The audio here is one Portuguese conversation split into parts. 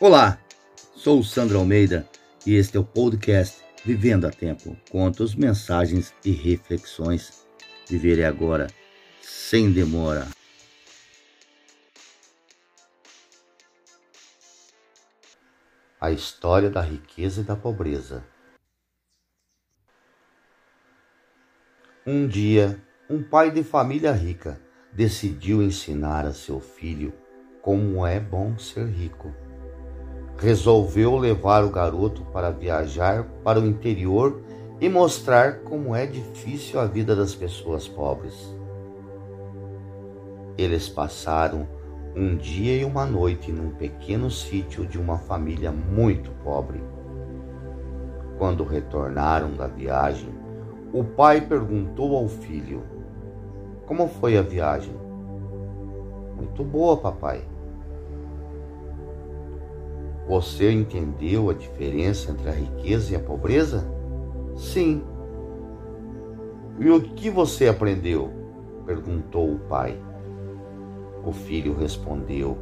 Olá, sou Sandro Almeida e este é o podcast Vivendo a Tempo. Contos, mensagens e reflexões. Viverei agora, sem demora. A história da riqueza e da pobreza. Um dia, um pai de família rica decidiu ensinar a seu filho como é bom ser rico resolveu levar o garoto para viajar para o interior e mostrar como é difícil a vida das pessoas pobres. Eles passaram um dia e uma noite num pequeno sítio de uma família muito pobre. Quando retornaram da viagem, o pai perguntou ao filho: Como foi a viagem? Muito boa, papai. Você entendeu a diferença entre a riqueza e a pobreza? Sim. E o que você aprendeu? perguntou o pai. O filho respondeu: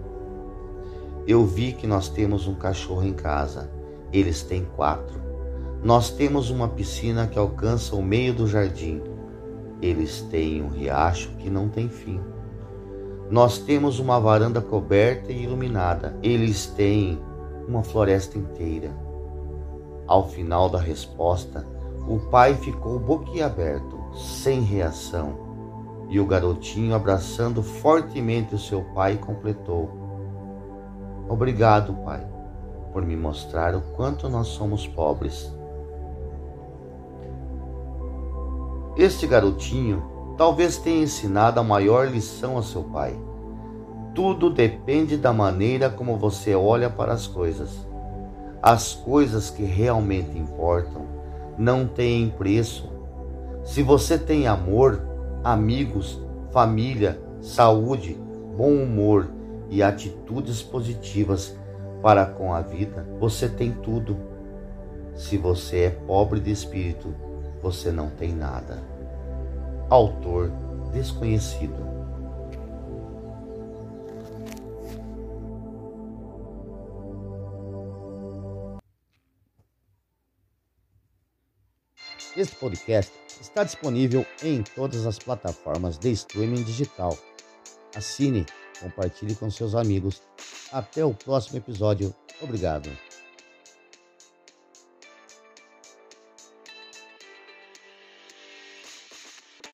Eu vi que nós temos um cachorro em casa. Eles têm quatro. Nós temos uma piscina que alcança o meio do jardim. Eles têm um riacho que não tem fim. Nós temos uma varanda coberta e iluminada. Eles têm uma floresta inteira. Ao final da resposta, o pai ficou boquiaberto, sem reação, e o garotinho, abraçando fortemente o seu pai, completou: Obrigado, pai, por me mostrar o quanto nós somos pobres. Este garotinho talvez tenha ensinado a maior lição a seu pai tudo depende da maneira como você olha para as coisas. As coisas que realmente importam não têm preço. Se você tem amor, amigos, família, saúde, bom humor e atitudes positivas para com a vida, você tem tudo. Se você é pobre de espírito, você não tem nada. Autor desconhecido. Este podcast está disponível em todas as plataformas de streaming digital. Assine, compartilhe com seus amigos. Até o próximo episódio. Obrigado.